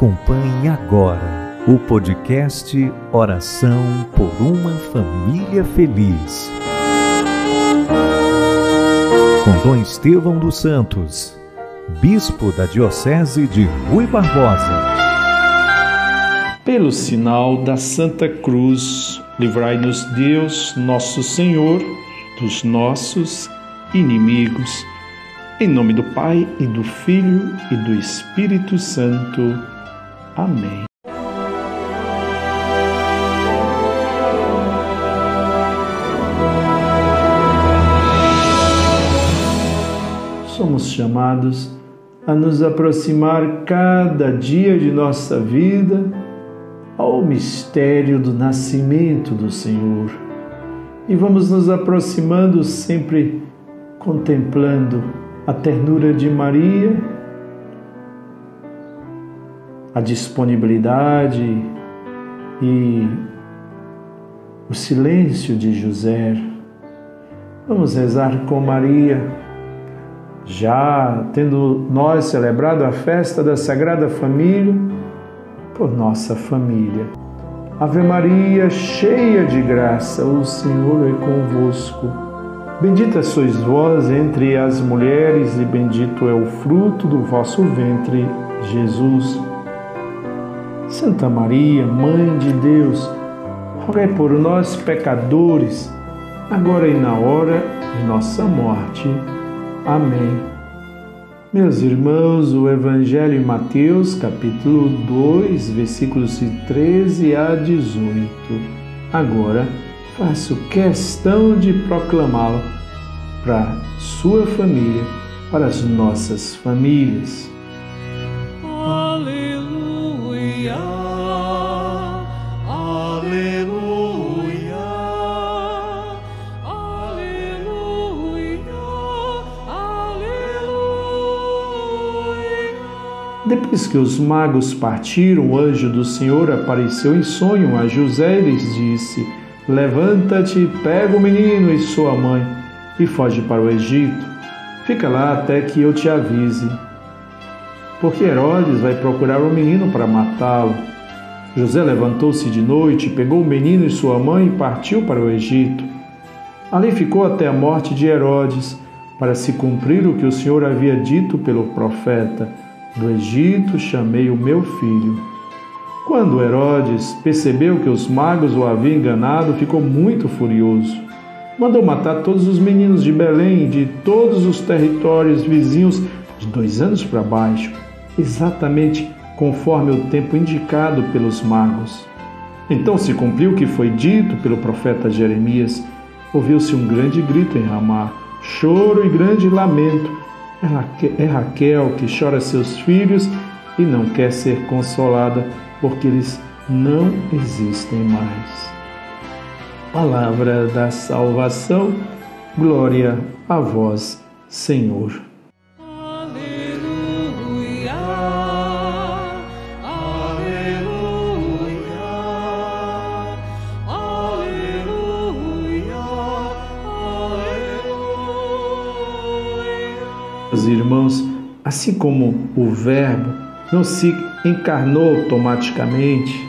Acompanhe agora o podcast Oração por uma Família Feliz. Com Dom Estevão dos Santos, Bispo da Diocese de Rui Barbosa. Pelo sinal da Santa Cruz, livrai-nos Deus, nosso Senhor, dos nossos inimigos. Em nome do Pai e do Filho e do Espírito Santo. Amém. Somos chamados a nos aproximar cada dia de nossa vida ao mistério do nascimento do Senhor. E vamos nos aproximando sempre contemplando a ternura de Maria, a disponibilidade e o silêncio de José. Vamos rezar com Maria, já tendo nós celebrado a festa da Sagrada Família, por nossa família. Ave Maria, cheia de graça, o Senhor é convosco. Bendita sois vós entre as mulheres, e bendito é o fruto do vosso ventre, Jesus. Santa Maria, Mãe de Deus, rogai por nós, pecadores, agora e na hora de nossa morte. Amém. Meus irmãos, o Evangelho em Mateus, capítulo 2, versículos de 13 a 18. Agora, faço questão de proclamá-lo para sua família, para as nossas famílias. Depois que os magos partiram, o anjo do Senhor apareceu em sonho a José e lhes disse: Levanta-te, pega o menino e sua mãe e foge para o Egito. Fica lá até que eu te avise. Porque Herodes vai procurar o menino para matá-lo. José levantou-se de noite, pegou o menino e sua mãe e partiu para o Egito. Ali ficou até a morte de Herodes, para se cumprir o que o Senhor havia dito pelo profeta: Do Egito chamei o meu filho. Quando Herodes percebeu que os magos o haviam enganado, ficou muito furioso. Mandou matar todos os meninos de Belém e de todos os territórios vizinhos de dois anos para baixo, exatamente conforme o tempo indicado pelos magos. Então se cumpriu o que foi dito pelo profeta Jeremias. Ouviu-se um grande grito em Ramá, choro e grande lamento. É Raquel que chora seus filhos e não quer ser consolada porque eles não existem mais. Palavra da salvação, glória a vós, Senhor. Irmãos, assim como o Verbo não se encarnou automaticamente,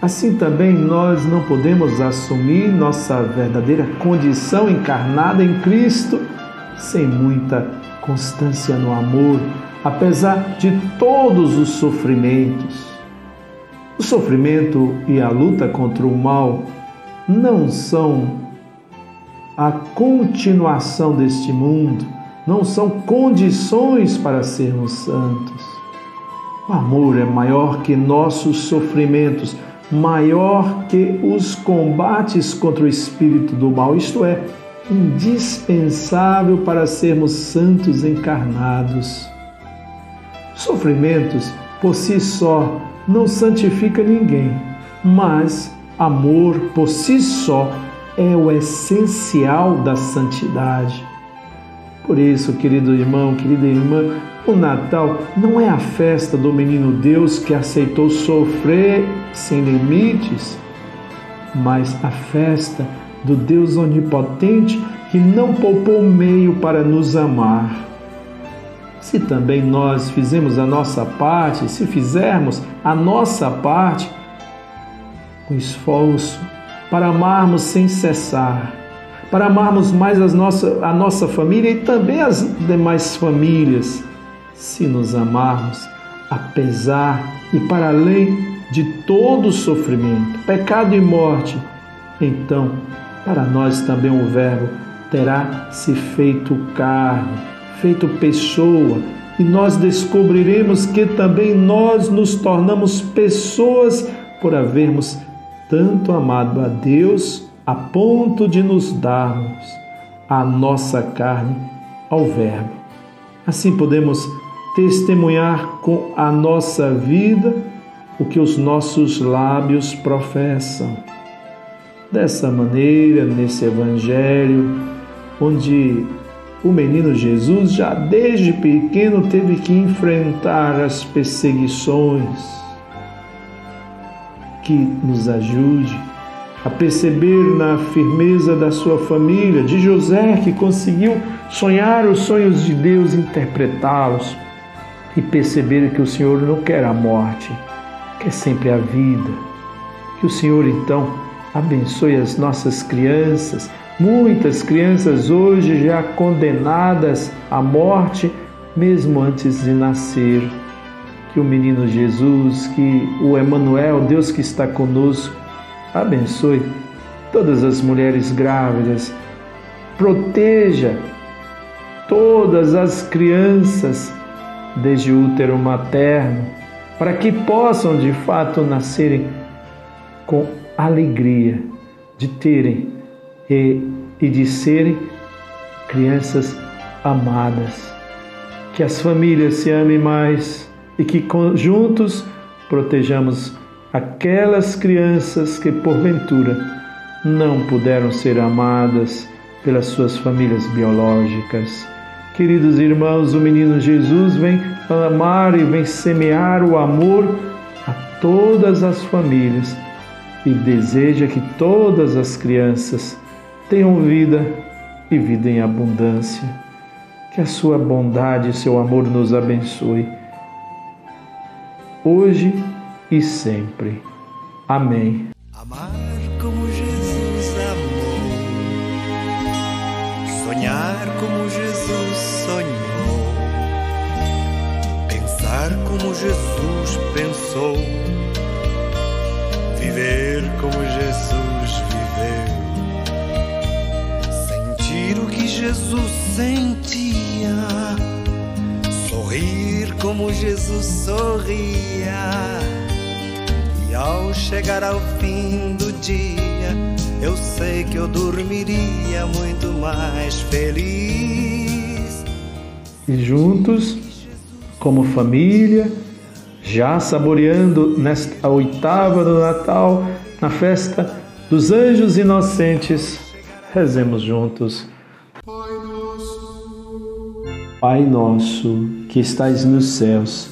assim também nós não podemos assumir nossa verdadeira condição encarnada em Cristo sem muita constância no amor, apesar de todos os sofrimentos. O sofrimento e a luta contra o mal não são a continuação deste mundo, não são condições para sermos santos. O amor é maior que nossos sofrimentos, maior que os combates contra o espírito do mal, isto é, indispensável para sermos santos encarnados. Sofrimentos por si só não santifica ninguém, mas amor por si só é o essencial da santidade. Por isso, querido irmão, querida irmã, o Natal não é a festa do menino Deus que aceitou sofrer sem limites, mas a festa do Deus onipotente que não poupou meio para nos amar. Se também nós fizemos a nossa parte, se fizermos a nossa parte, com esforço, para amarmos sem cessar, para amarmos mais as nossa, a nossa família e também as demais famílias, se nos amarmos, apesar e para além de todo sofrimento, pecado e morte, então para nós também o Verbo terá se feito carne, feito pessoa, e nós descobriremos que também nós nos tornamos pessoas por havermos tanto amado a Deus a ponto de nos darmos a nossa carne ao Verbo. Assim podemos testemunhar com a nossa vida o que os nossos lábios professam. Dessa maneira, nesse Evangelho, onde o menino Jesus já desde pequeno teve que enfrentar as perseguições, que nos ajude a perceber na firmeza da sua família, de José que conseguiu sonhar os sonhos de Deus, interpretá-los e perceber que o Senhor não quer a morte, quer sempre a vida. Que o Senhor então abençoe as nossas crianças, muitas crianças hoje já condenadas à morte mesmo antes de nascer. Que o menino Jesus, que o Emanuel, Deus que está conosco, abençoe todas as mulheres grávidas, proteja todas as crianças desde o útero materno, para que possam de fato nascerem com alegria de terem e, e de serem crianças amadas. Que as famílias se amem mais e que juntos protejamos aquelas crianças que porventura não puderam ser amadas pelas suas famílias biológicas. Queridos irmãos, o menino Jesus vem amar e vem semear o amor a todas as famílias e deseja que todas as crianças tenham vida e vida em abundância. Que a sua bondade e seu amor nos abençoe, hoje e sempre. Amém. Amar como Jesus amou, sonhar como Jesus sonhou, pensar como Jesus pensou, viver como Jesus viveu, sentir o que Jesus sentia, sorrir como Jesus sorria. Ao chegar ao fim do dia, eu sei que eu dormiria muito mais feliz. E juntos, como família, já saboreando nesta oitava do Natal, na festa dos anjos inocentes, rezemos juntos. Pai nosso que estais nos céus,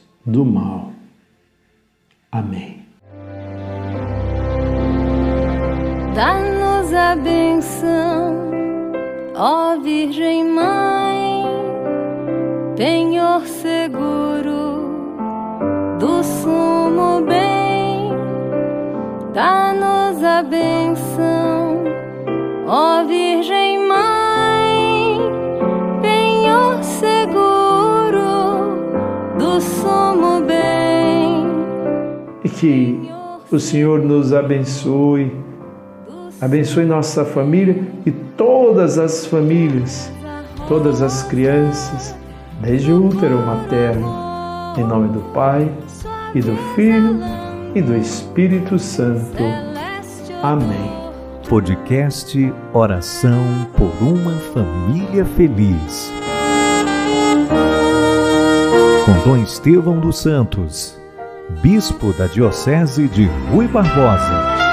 do mal. Amém. Dá-nos a benção, ó Virgem Mãe, penhor seguro do sumo bem. Dá-nos a benção, ó Virgem que o Senhor nos abençoe, abençoe nossa família e todas as famílias, todas as crianças, desde o útero materno, em nome do Pai e do Filho e do Espírito Santo. Amém. Podcast Oração por uma Família Feliz. com Dom Estevão dos Santos, Bispo da Diocese de Rui Barbosa.